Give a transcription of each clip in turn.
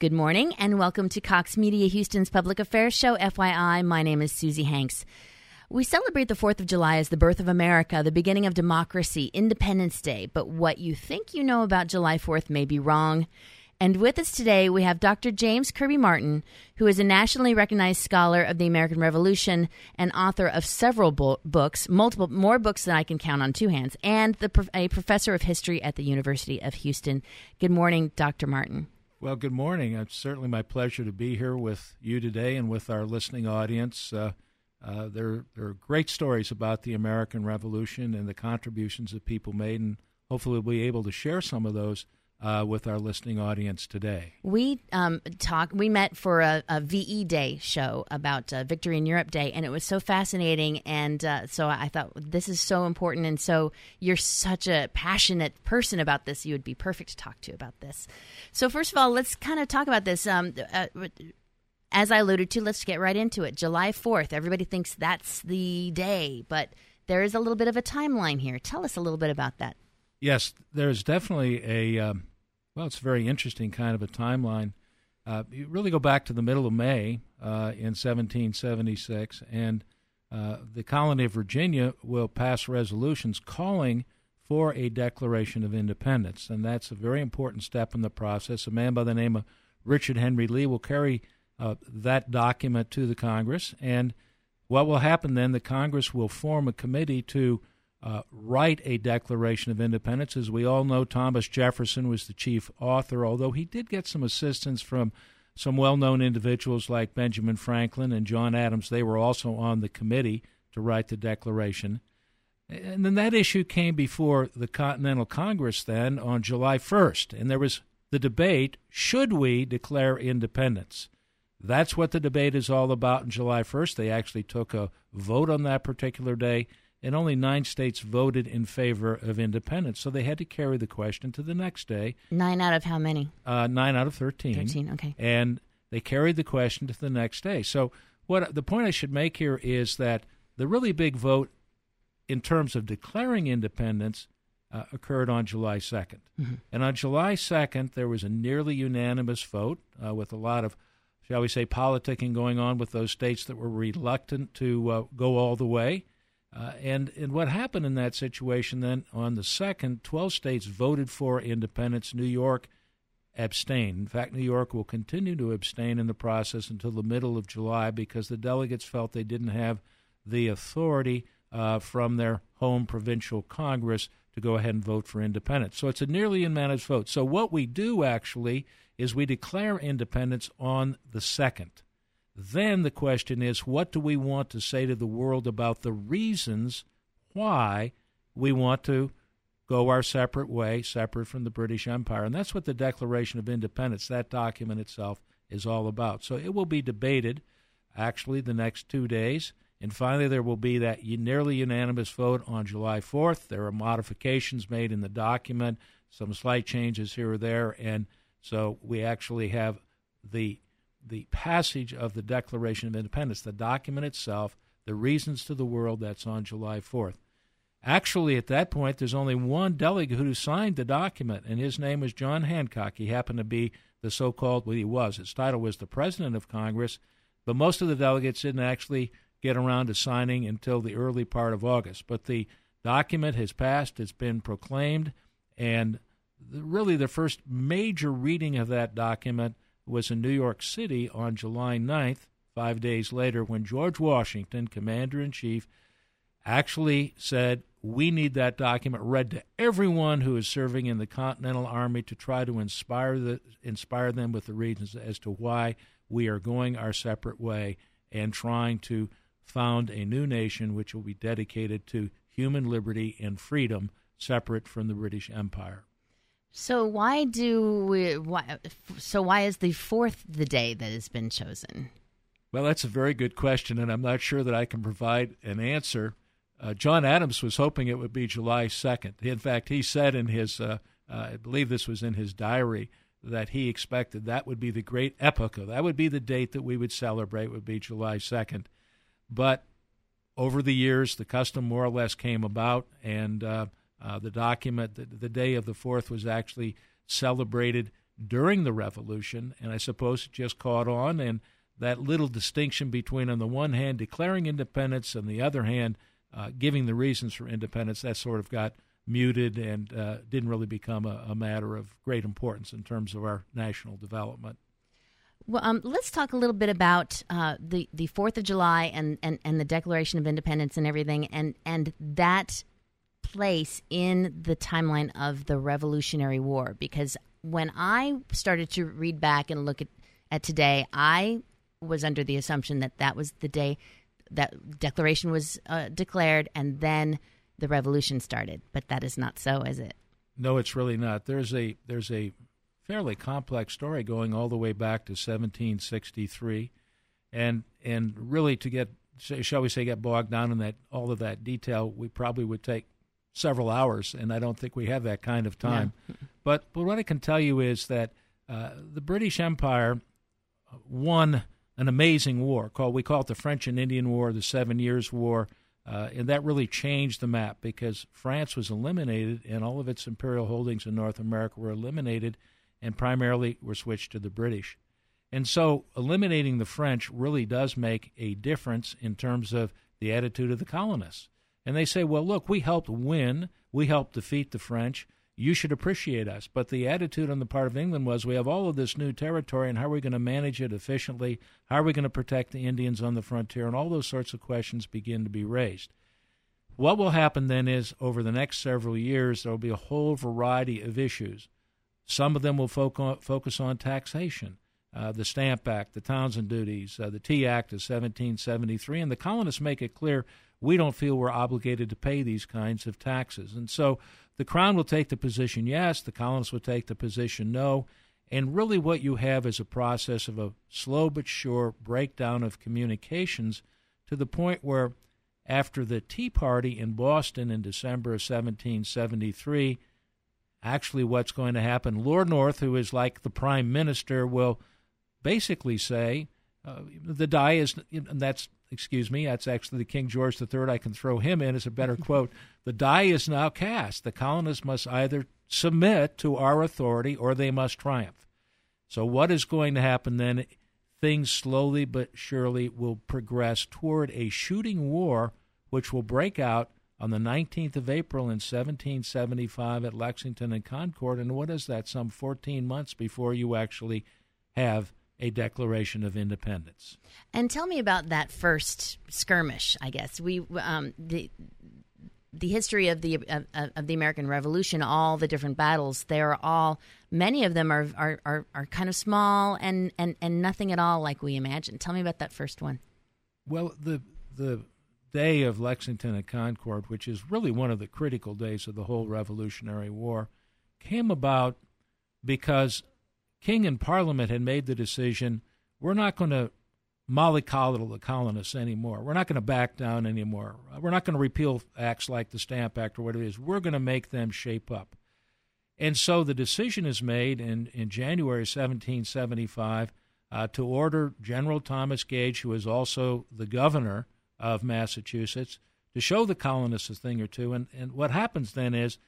Good morning and welcome to Cox Media Houston's Public Affairs Show. FYI, my name is Susie Hanks. We celebrate the 4th of July as the birth of America, the beginning of democracy, Independence Day, but what you think you know about July 4th may be wrong. And with us today, we have Dr. James Kirby Martin, who is a nationally recognized scholar of the American Revolution and author of several bo- books, multiple more books than I can count on two hands, and the, a professor of history at the University of Houston. Good morning, Dr. Martin. Well, good morning. It's certainly my pleasure to be here with you today and with our listening audience. Uh, uh, there, there are great stories about the American Revolution and the contributions that people made, and hopefully we'll be able to share some of those uh, with our listening audience today. We um, talk. We met for a, a VE Day show about uh, Victory in Europe Day, and it was so fascinating. And uh, so I thought this is so important. And so you're such a passionate person about this. You would be perfect to talk to about this. So first of all, let's kind of talk about this. Um, uh, as I alluded to, let's get right into it. July 4th, everybody thinks that's the day, but there is a little bit of a timeline here. Tell us a little bit about that. Yes, there's definitely a, um, well, it's a very interesting kind of a timeline. Uh, you really go back to the middle of May uh, in 1776, and uh, the colony of Virginia will pass resolutions calling for a Declaration of Independence. And that's a very important step in the process. A man by the name of Richard Henry Lee will carry uh, that document to the Congress. And what will happen then, the Congress will form a committee to uh, write a Declaration of Independence. As we all know, Thomas Jefferson was the chief author, although he did get some assistance from some well known individuals like Benjamin Franklin and John Adams. They were also on the committee to write the Declaration. And then that issue came before the Continental Congress then on July 1st, and there was the debate should we declare independence? That's what the debate is all about on July 1st. They actually took a vote on that particular day, and only nine states voted in favor of independence. So they had to carry the question to the next day. Nine out of how many? Uh, nine out of 13. 13, okay. And they carried the question to the next day. So what the point I should make here is that the really big vote in terms of declaring independence uh, occurred on July 2nd. Mm-hmm. And on July 2nd, there was a nearly unanimous vote uh, with a lot of shall we say, politicking going on with those states that were reluctant to uh, go all the way. Uh, and, and what happened in that situation then on the second, 12 states voted for independence. New York abstained. In fact, New York will continue to abstain in the process until the middle of July because the delegates felt they didn't have the authority uh, from their home provincial Congress to go ahead and vote for independence. So it's a nearly unanimous vote. So what we do actually is we declare independence on the 2nd. Then the question is what do we want to say to the world about the reasons why we want to go our separate way, separate from the British Empire? And that's what the Declaration of Independence, that document itself, is all about. So it will be debated actually the next two days. And finally, there will be that nearly unanimous vote on July 4th. There are modifications made in the document, some slight changes here or there, and so we actually have the the passage of the Declaration of Independence, the document itself, the reasons to the world. That's on July 4th. Actually, at that point, there's only one delegate who signed the document, and his name was John Hancock. He happened to be the so-called well, he was. His title was the President of Congress, but most of the delegates didn't actually get around to signing until the early part of August. But the document has passed; it's been proclaimed, and really the first major reading of that document was in New York City on July 9th, five days later, when George Washington, Commander in Chief, actually said, We need that document read to everyone who is serving in the Continental Army to try to inspire, the, inspire them with the reasons as to why we are going our separate way and trying to found a new nation which will be dedicated to human liberty and freedom separate from the British Empire. So why do we? Why, so why is the fourth the day that has been chosen? Well, that's a very good question, and I'm not sure that I can provide an answer. Uh, John Adams was hoping it would be July 2nd. In fact, he said in his, uh, uh, I believe this was in his diary, that he expected that would be the great epoch. That would be the date that we would celebrate, would be July 2nd. But over the years, the custom more or less came about, and uh, the document, the, the day of the 4th, was actually celebrated during the Revolution, and I suppose it just caught on, and that little distinction between, on the one hand, declaring independence, and the other hand, uh, giving the reasons for independence, that sort of got muted and uh, didn't really become a, a, matter of great importance in terms of our national development. Well, um, let's talk a little bit about uh, the the Fourth of July and, and, and the Declaration of Independence and everything, and and that place in the timeline of the Revolutionary War. Because when I started to read back and look at at today, I was under the assumption that that was the day that declaration was uh, declared and then the revolution started. But that is not so, is it? No, it's really not. There's a there's a fairly complex story going all the way back to 1763, and and really to get shall we say get bogged down in that all of that detail, we probably would take several hours, and I don't think we have that kind of time. No. But but what I can tell you is that uh, the British Empire won an amazing war called we call it the French and Indian War, the Seven Years' War, uh, and that really changed the map because France was eliminated and all of its imperial holdings in North America were eliminated, and primarily were switched to the British. And so, eliminating the French really does make a difference in terms of the attitude of the colonists. And they say, well, look, we helped win, we helped defeat the French you should appreciate us. But the attitude on the part of England was we have all of this new territory, and how are we going to manage it efficiently? How are we going to protect the Indians on the frontier? And all those sorts of questions begin to be raised. What will happen then is over the next several years, there will be a whole variety of issues. Some of them will focus on taxation. Uh, the Stamp Act, the Townshend duties, uh, the Tea Act of 1773, and the colonists make it clear we don't feel we're obligated to pay these kinds of taxes. And so the Crown will take the position yes, the colonists will take the position no. And really, what you have is a process of a slow but sure breakdown of communications to the point where, after the Tea Party in Boston in December of 1773, actually what's going to happen, Lord North, who is like the prime minister, will basically say uh, the die is, and that's excuse me, that's actually the King George III. I can throw him in as a better quote. The die is now cast. The colonists must either submit to our authority or they must triumph. So, what is going to happen then? Things slowly but surely will progress toward a shooting war, which will break out on the 19th of April in 1775 at Lexington and Concord. And what is that? Some 14 months before you actually have a Declaration of Independence. And tell me about that first skirmish. I guess we um, the the history of the of, of, the American Revolution, all the different battles. They're all many of them are, are are, are kind of small and, and and nothing at all like we imagine. Tell me about that first one. Well, the the day of Lexington and Concord, which is really one of the critical days of the whole Revolutionary War, came about because King and Parliament had made the decision we're not going to mollycoddle the colonists anymore. We're not going to back down anymore. We're not going to repeal acts like the Stamp Act or what it is. We're going to make them shape up. And so the decision is made in, in January 1775 uh, to order General Thomas Gage, who is also the governor of Massachusetts, to show the colonists a thing or two. And, and what happens then is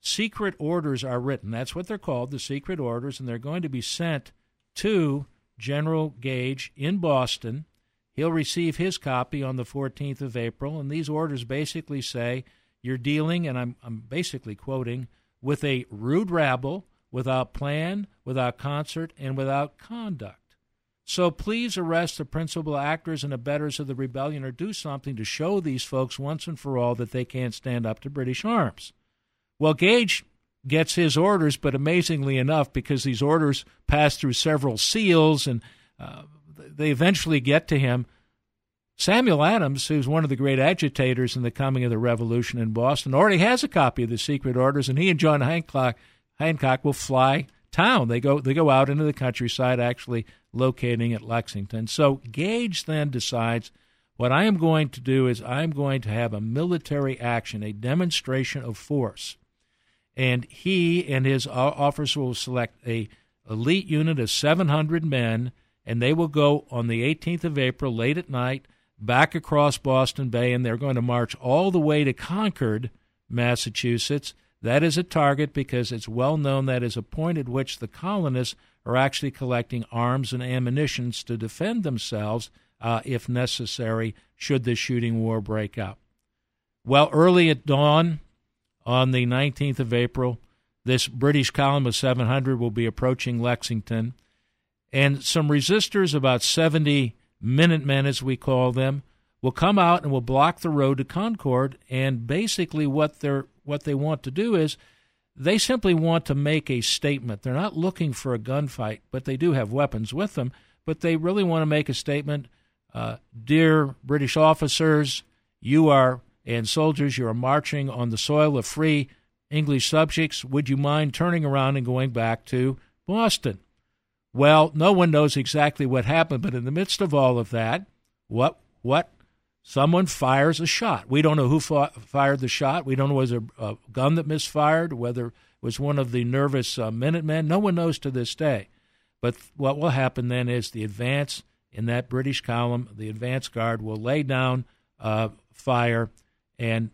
secret orders are written. That's what they're called, the secret orders, and they're going to be sent to General Gage in Boston. He'll receive his copy on the 14th of April, and these orders basically say you're dealing, and I'm, I'm basically quoting, with a rude rabble, without plan, without concert, and without conduct. So please arrest the principal actors and abettors of the rebellion or do something to show these folks once and for all that they can't stand up to British arms. Well, Gage gets his orders, but amazingly enough, because these orders pass through several seals and uh, they eventually get to him. Samuel Adams, who's one of the great agitators in the coming of the revolution in Boston, already has a copy of the secret orders, and he and John Hancock, Hancock will fly town. They go they go out into the countryside, actually locating at Lexington. So Gage then decides what I am going to do is I'm going to have a military action, a demonstration of force. And he and his officers will select a elite unit of 700 men, and they will go on the 18th of April, late at night, back across Boston Bay, and they're going to march all the way to Concord, Massachusetts. That is a target because it's well known that is a point at which the colonists are actually collecting arms and ammunitions to defend themselves uh, if necessary, should the shooting war break out. Well, early at dawn on the 19th of April, this British column of 700 will be approaching Lexington, and some resistors, about 70 Minutemen, as we call them, will come out and will block the road to Concord. And basically, what they're what they want to do is they simply want to make a statement. They're not looking for a gunfight, but they do have weapons with them. But they really want to make a statement uh, dear British officers, you are and soldiers, you are marching on the soil of free English subjects. Would you mind turning around and going back to Boston? Well, no one knows exactly what happened, but in the midst of all of that, what what someone fires a shot. We don't know who fought, fired the shot. We don't know was it a, a gun that misfired, whether it was one of the nervous uh, Minutemen. No one knows to this day. But what will happen then is the advance in that British column, the advance guard will lay down uh, fire, and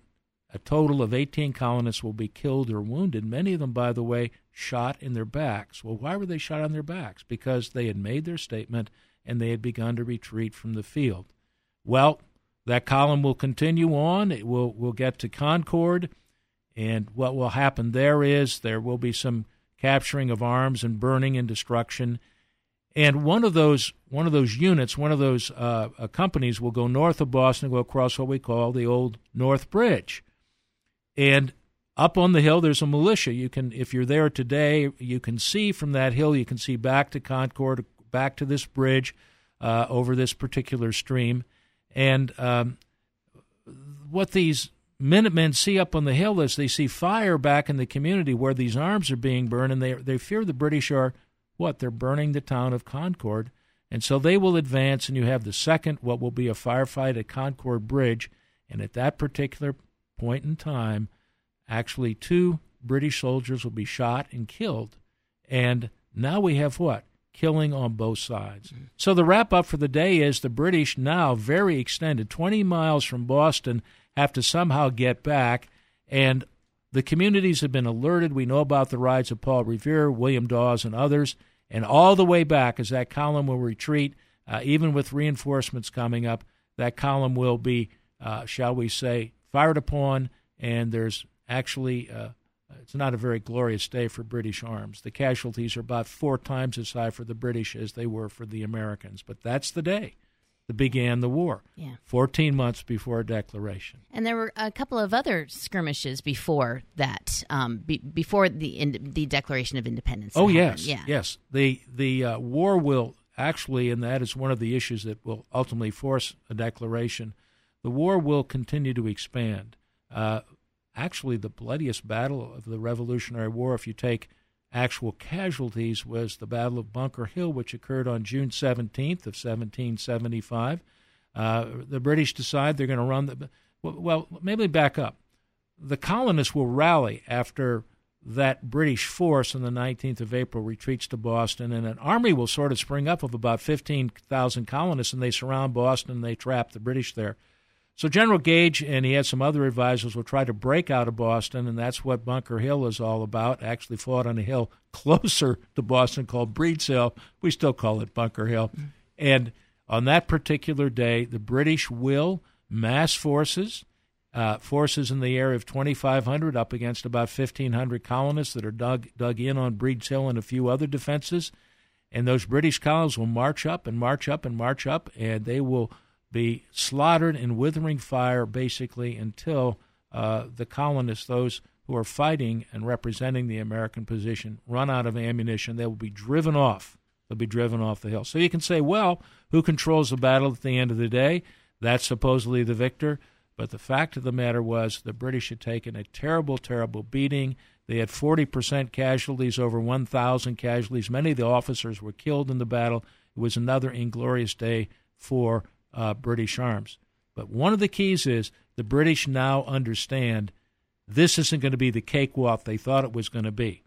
a total of 18 colonists will be killed or wounded. Many of them, by the way, shot in their backs. Well, why were they shot on their backs? Because they had made their statement and they had begun to retreat from the field. Well, that column will continue on. It will will get to Concord, and what will happen there is there will be some capturing of arms and burning and destruction. And one of those one of those units, one of those uh, uh, companies, will go north of Boston, go across what we call the old North Bridge, and up on the hill there's a militia. You can, if you're there today, you can see from that hill. You can see back to Concord, back to this bridge uh, over this particular stream, and um, what these Minutemen see up on the hill is they see fire back in the community where these arms are being burned, and they they fear the British are what? They're burning the town of Concord. And so they will advance, and you have the second, what will be a firefight at Concord Bridge. And at that particular point in time, actually two British soldiers will be shot and killed. And now we have what? Killing on both sides. Mm-hmm. So the wrap up for the day is the British, now very extended, 20 miles from Boston, have to somehow get back. And the communities have been alerted. We know about the rides of Paul Revere, William Dawes, and others. And all the way back, as that column will retreat, uh, even with reinforcements coming up, that column will be, uh, shall we say, fired upon. And there's actually, uh, it's not a very glorious day for British arms. The casualties are about four times as high for the British as they were for the Americans. But that's the day began the war. Yeah. 14 months before a declaration. And there were a couple of other skirmishes before that, um, be, before the in, the Declaration of Independence. Oh, yes. Yeah. Yes. The, the uh, war will actually, and that is one of the issues that will ultimately force a declaration, the war will continue to expand. Uh, actually, the bloodiest battle of the Revolutionary War, if you take – actual casualties was the Battle of Bunker Hill, which occurred on June 17th of 1775. Uh, the British decide they're going to run the well. Maybe back up. The colonists will rally after that British force on the 19th of April retreats to Boston, and an army will sort of spring up of about 15,000 colonists, and they surround Boston and they trap the British there. So General Gage and he had some other advisors will try to break out of Boston, and that's what Bunker Hill is all about. Actually, fought on a hill closer to Boston called Breed's Hill. We still call it Bunker Hill. Mm-hmm. And on that particular day, the British will mass forces, uh, forces in the area of 2,500 up against about 1,500 colonists that are dug dug in on Breed's Hill and a few other defenses. And those British colonists will march up and march up and march up, and they will be slaughtered in withering fire basically until uh, the colonists, those who are fighting and representing the American position, run out of ammunition. They will be driven off. They'll be driven off the hill. So you can say, well, who controls the battle at the end of the day? That's supposedly the victor. But the fact of the matter was the British had taken a terrible, terrible beating. They had 40% casualties, over 1,000 casualties. Many of the officers were killed in the battle. It was another inglorious day for uh, British arms. But one of the keys is the British now understand this isn't going to be the cakewalk they thought it was going to be.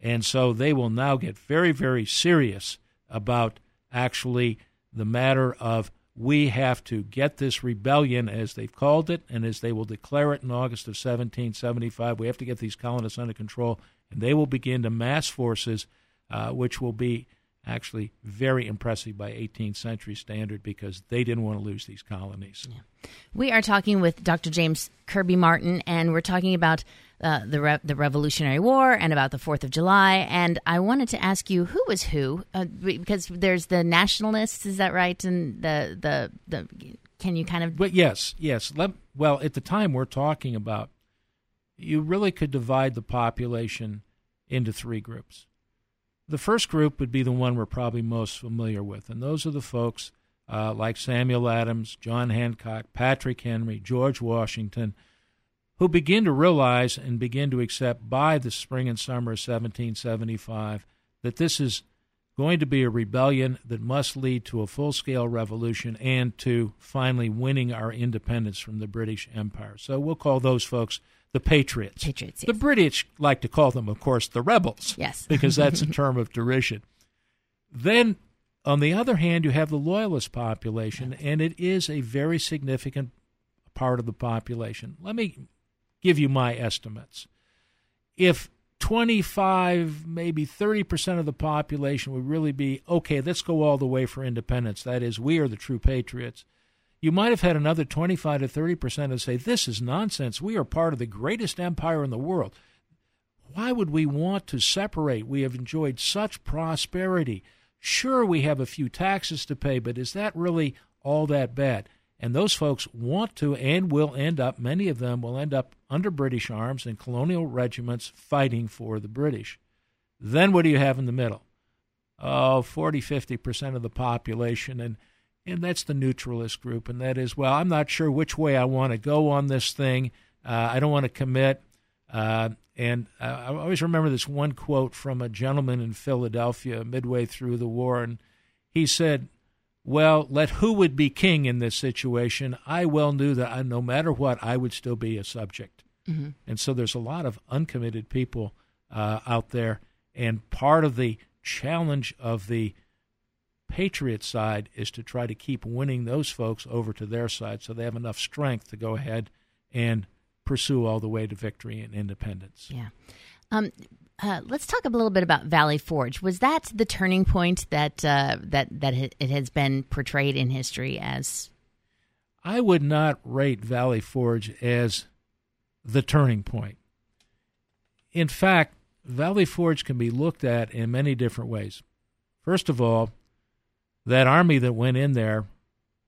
And so they will now get very, very serious about actually the matter of we have to get this rebellion, as they've called it, and as they will declare it in August of 1775. We have to get these colonists under control, and they will begin to mass forces, uh, which will be actually very impressive by 18th century standard because they didn't want to lose these colonies. Yeah. We are talking with Dr. James Kirby Martin, and we're talking about uh, the re- the Revolutionary War and about the Fourth of July. And I wanted to ask you who was who uh, because there's the nationalists, is that right? And the the the can you kind of? But yes, yes. Let, well, at the time we're talking about, you really could divide the population into three groups. The first group would be the one we're probably most familiar with, and those are the folks uh, like Samuel Adams, John Hancock, Patrick Henry, George Washington who begin to realize and begin to accept by the spring and summer of 1775 that this is going to be a rebellion that must lead to a full scale revolution and to finally winning our independence from the British Empire. So we'll call those folks the Patriots. Patriots. Yes. The British like to call them, of course, the rebels. Yes. because that's a term of derision. Then, on the other hand, you have the Loyalist population, and it is a very significant part of the population. Let me give you my estimates. If 25, maybe 30% of the population would really be, okay, let's go all the way for independence. That is, we are the true patriots. You might have had another 25 to 30% to say, this is nonsense. We are part of the greatest empire in the world. Why would we want to separate? We have enjoyed such prosperity. Sure, we have a few taxes to pay, but is that really all that bad? And those folks want to and will end up, many of them will end up under British arms and colonial regiments fighting for the British. Then what do you have in the middle? Oh, 40, 50% of the population. And, and that's the neutralist group. And that is, well, I'm not sure which way I want to go on this thing. Uh, I don't want to commit. Uh, and I always remember this one quote from a gentleman in Philadelphia midway through the war. And he said, well, let who would be king in this situation, I well knew that I, no matter what, I would still be a subject. Mm-hmm. And so there's a lot of uncommitted people uh, out there. And part of the challenge of the Patriot side is to try to keep winning those folks over to their side so they have enough strength to go ahead and pursue all the way to victory and independence. Yeah. Um, uh, let's talk a little bit about Valley Forge. Was that the turning point that uh, that that it has been portrayed in history as? I would not rate Valley Forge as the turning point. In fact, Valley Forge can be looked at in many different ways. First of all, that army that went in there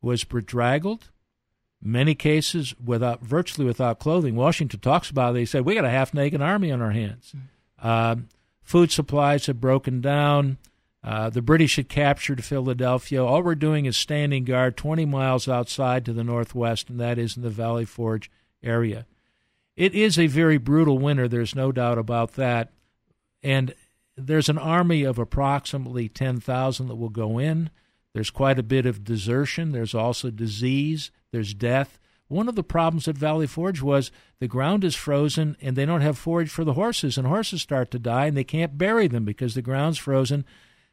was bedraggled, many cases without virtually without clothing. Washington talks about it. He said, "We got a half naked army on our hands." Mm-hmm uh, food supplies had broken down. Uh, the British had captured Philadelphia. All we're doing is standing guard 20 miles outside to the northwest, and that is in the Valley Forge area. It is a very brutal winter, there's no doubt about that. And there's an army of approximately 10,000 that will go in. There's quite a bit of desertion. There's also disease. There's death. One of the problems at Valley Forge was the ground is frozen and they don't have forage for the horses, and horses start to die and they can't bury them because the ground's frozen.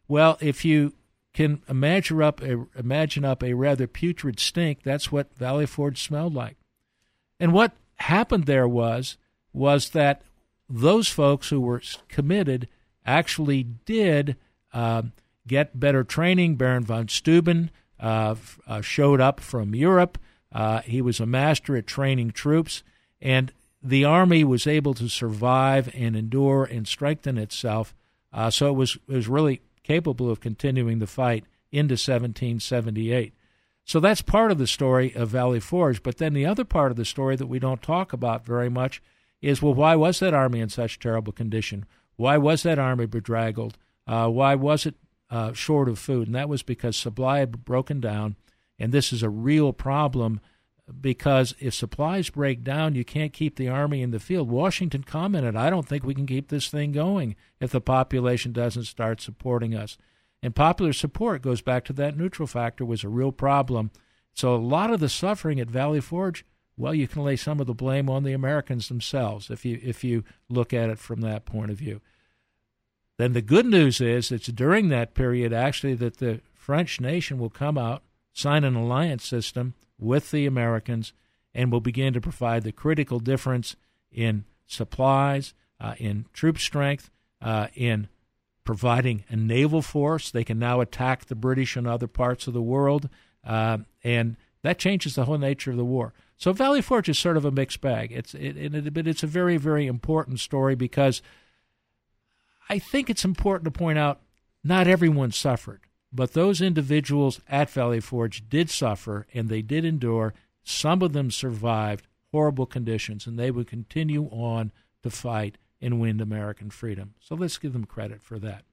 Well, if you can imagine up a, imagine up a rather putrid stink, that's what Valley Forge smelled like. And what happened there was was that those folks who were committed actually did uh, get better training. Baron von Steuben uh, uh, showed up from Europe. Uh, he was a master at training troops, and the army was able to survive and endure and strengthen itself. Uh, so it was it was really capable of continuing the fight into 1778. So that's part of the story of Valley Forge. But then the other part of the story that we don't talk about very much is well, why was that army in such terrible condition? Why was that army bedraggled? Uh, why was it uh, short of food? And that was because supply had broken down and this is a real problem because if supplies break down, you can't keep the army in the field. Washington commented, I don't think we can keep this thing going if the population doesn't start supporting us. And popular support goes back to that neutral factor was a real problem. So a lot of the suffering at Valley Forge, well, you can lay some of the blame on the Americans themselves if you if you look at it from that point of view. Then the good news is it's during that period actually that the French nation will come out, sign an alliance system with the Americans, and will begin to provide the critical difference in supplies, uh, in troop strength, uh, in providing a naval force. They can now attack the British in other parts of the world, uh, and that changes the whole nature of the war. So Valley Forge is sort of a mixed bag. It's it, it, but it's a very very important story because I think it's important to point out not everyone suffered. But those individuals at Valley Forge did suffer and they did endure. Some of them survived horrible conditions and they would continue on to fight and win American freedom. So let's give them credit for that.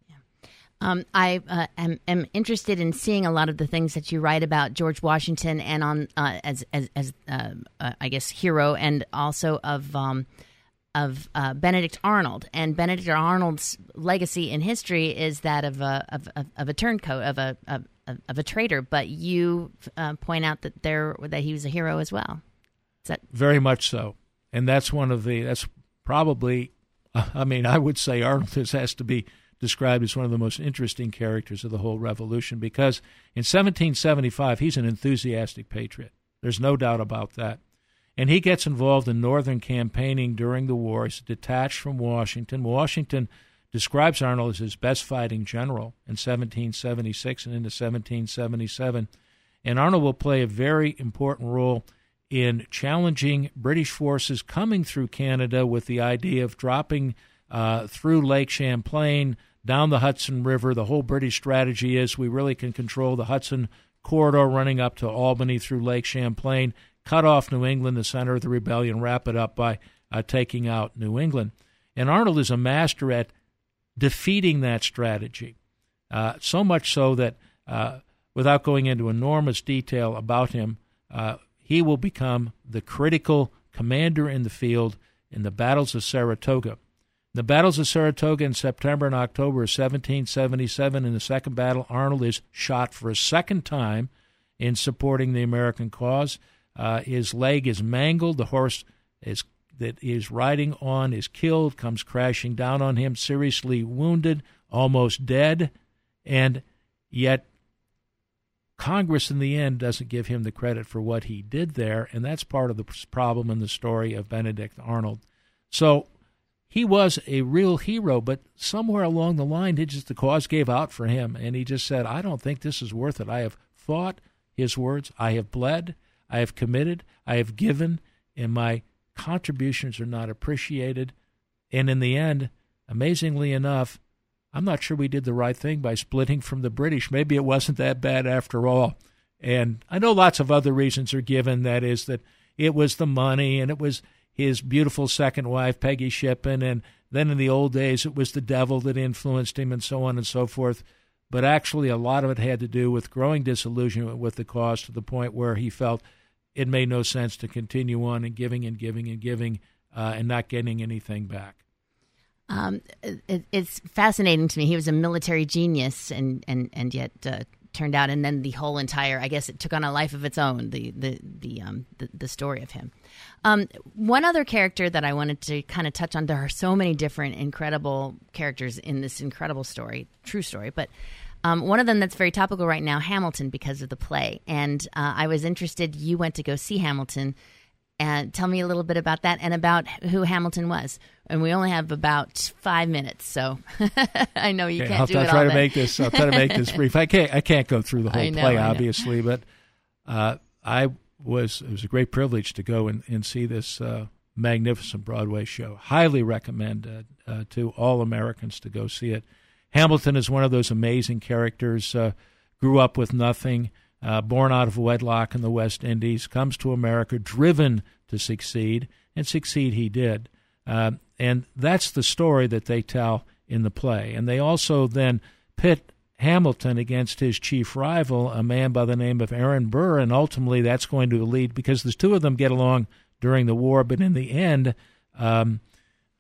Um, I uh, am, am, interested in seeing a lot of the things that you write about George Washington and on uh, as as, as uh, uh I guess hero and also of um, of uh, Benedict Arnold, and Benedict Arnold's legacy in history is that of a of, of, of a turncoat, of a of, of, a traitor. But you uh, point out that there that he was a hero as well. Is that very much so? And that's one of the that's probably, I mean, I would say Arnold has to be described as one of the most interesting characters of the whole revolution because in 1775 he's an enthusiastic patriot. There's no doubt about that. And he gets involved in northern campaigning during the war. He's detached from Washington. Washington describes Arnold as his best fighting general in 1776 and into 1777. And Arnold will play a very important role in challenging British forces coming through Canada with the idea of dropping uh, through Lake Champlain down the Hudson River. The whole British strategy is we really can control the Hudson corridor running up to Albany through Lake Champlain cut off New England, the center of the rebellion, wrap it up by uh, taking out New England. And Arnold is a master at defeating that strategy. Uh, so much so that, uh, without going into enormous detail about him, uh, he will become the critical commander in the field in the battles of Saratoga. The battles of Saratoga in September and October of 1777, in the second battle, Arnold is shot for a second time in supporting the American cause. Uh, his leg is mangled. The horse is that is riding on is killed, comes crashing down on him, seriously wounded, almost dead, and yet Congress in the end doesn't give him the credit for what he did there, and that's part of the problem in the story of Benedict Arnold. So he was a real hero, but somewhere along the line, just the cause gave out for him, and he just said, "I don't think this is worth it. I have fought." His words, "I have bled." I have committed, I have given, and my contributions are not appreciated. And in the end, amazingly enough, I'm not sure we did the right thing by splitting from the British. Maybe it wasn't that bad after all. And I know lots of other reasons are given. That is, that it was the money and it was his beautiful second wife, Peggy Shippen. And then in the old days, it was the devil that influenced him and so on and so forth. But actually, a lot of it had to do with growing disillusionment with the cause to the point where he felt it made no sense to continue on and giving and giving and giving uh, and not getting anything back. Um, it, it's fascinating to me. He was a military genius, and and and yet uh, turned out, and then the whole entire, I guess, it took on a life of its own. The the the um the, the story of him. Um, one other character that I wanted to kind of touch on. There are so many different incredible characters in this incredible story, true story, but um, one of them that's very topical right now, Hamilton, because of the play. And uh, I was interested. You went to go see Hamilton, and tell me a little bit about that and about who Hamilton was. And we only have about five minutes, so I know you okay, can't I'll, do I'll it try all to make this. I'll try to make this brief. I can't. I can't go through the whole know, play, obviously, but uh, I was. It was a great privilege to go and, and see this uh, magnificent Broadway show. Highly recommend uh, to all Americans to go see it. Hamilton is one of those amazing characters. Uh, grew up with nothing, uh, born out of wedlock in the West Indies, comes to America driven to succeed, and succeed he did. Uh, and that's the story that they tell in the play. And they also then pit Hamilton against his chief rival, a man by the name of Aaron Burr, and ultimately that's going to lead because the two of them get along during the war, but in the end, um,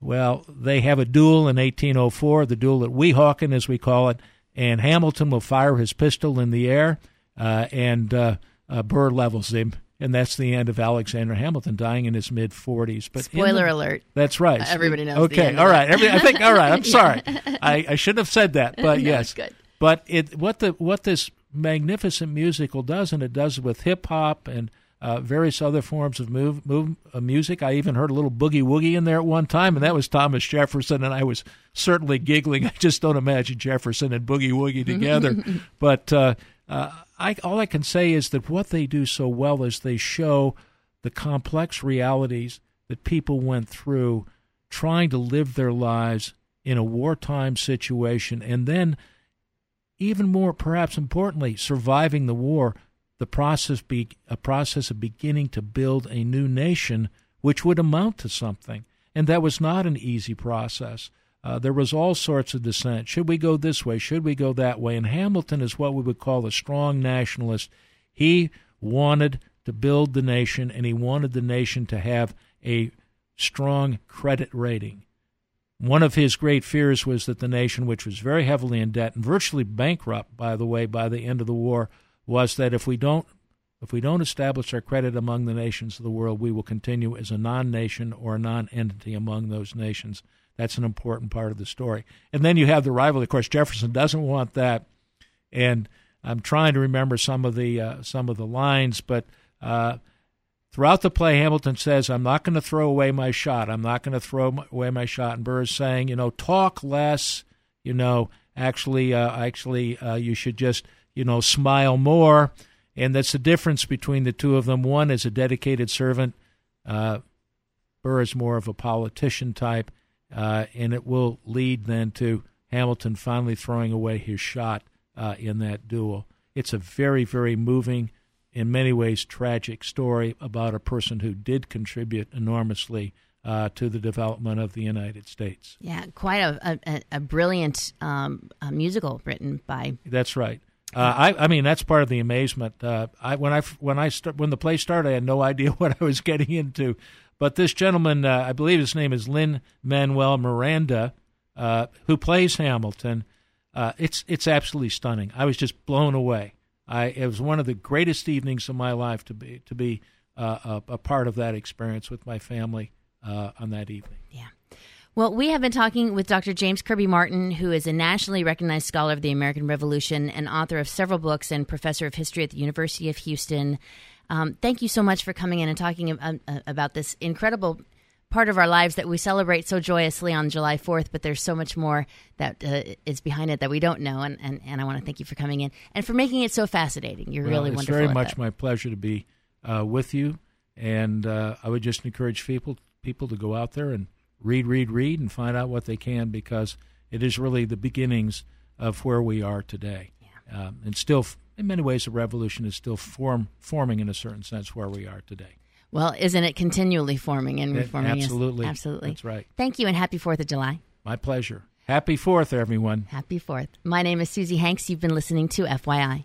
well, they have a duel in 1804, the duel at Weehawken, as we call it, and Hamilton will fire his pistol in the air, uh, and uh, uh, Burr levels him and that's the end of Alexander Hamilton dying in his mid 40s. But spoiler the, alert. That's right. everybody knows. Okay, all right. Every, I think all right. I'm sorry. I, I should have said that, but no, yes. Good. But it what the what this magnificent musical does, and it does with hip hop and uh, various other forms of move, move uh, music. I even heard a little boogie woogie in there at one time, and that was Thomas Jefferson, and I was certainly giggling. I just don't imagine Jefferson and boogie woogie together. but uh, uh, I, all I can say is that what they do so well is they show the complex realities that people went through trying to live their lives in a wartime situation, and then, even more, perhaps importantly, surviving the war. The process be a process of beginning to build a new nation, which would amount to something, and that was not an easy process. Uh, there was all sorts of dissent. Should we go this way? Should we go that way? And Hamilton is what we would call a strong nationalist. He wanted to build the nation, and he wanted the nation to have a strong credit rating. One of his great fears was that the nation, which was very heavily in debt and virtually bankrupt, by the way, by the end of the war, was that if we don't if we don't establish our credit among the nations of the world, we will continue as a non-nation or a non-entity among those nations. That's an important part of the story. And then you have the rivalry. Of course, Jefferson doesn't want that. And I'm trying to remember some of the uh, some of the lines, but uh, throughout the play, Hamilton says, "I'm not going to throw away my shot. I'm not going to throw away my shot." And Burr is saying, "You know, talk less. You know, actually, uh, actually, uh, you should just, you know, smile more." And that's the difference between the two of them. One is a dedicated servant. Uh, Burr is more of a politician type uh, and it will lead then to Hamilton finally throwing away his shot uh, in that duel. It's a very, very moving, in many ways tragic story about a person who did contribute enormously uh, to the development of the United States. Yeah, quite a, a, a brilliant um, a musical written by. That's right. Uh, I, I mean, that's part of the amazement. Uh, I when I when I when the play started, I had no idea what I was getting into. But this gentleman, uh, I believe his name is Lin Manuel Miranda, uh, who plays Hamilton. Uh, it's it's absolutely stunning. I was just blown away. I it was one of the greatest evenings of my life to be to be uh, a, a, part of that experience with my family on that evening. Yeah. Well, we have been talking with Dr. James Kirby Martin, who is a nationally recognized scholar of the American Revolution and author of several books and professor of history at the University of Houston. Um, thank you so much for coming in and talking about, uh, this incredible part of our lives that we celebrate so joyously on July 4th, but there's so much more that uh, is behind it that we don't know. And, and, and I want to thank you for coming in and for making it so fascinating. You're well, really it's wonderful. It's very much that. my pleasure to be uh, with you. And uh, I would just encourage people people to go out there and read, read, read, and find out what they can because it is really the beginnings of where we are today. Yeah. Um, and still in many ways, the revolution is still form, forming in a certain sense where we are today. Well, isn't it continually forming and reforming? absolutely. Yes, absolutely. That's right. Thank you and happy 4th of July. My pleasure. Happy 4th, everyone. Happy 4th. My name is Susie Hanks. You've been listening to FYI.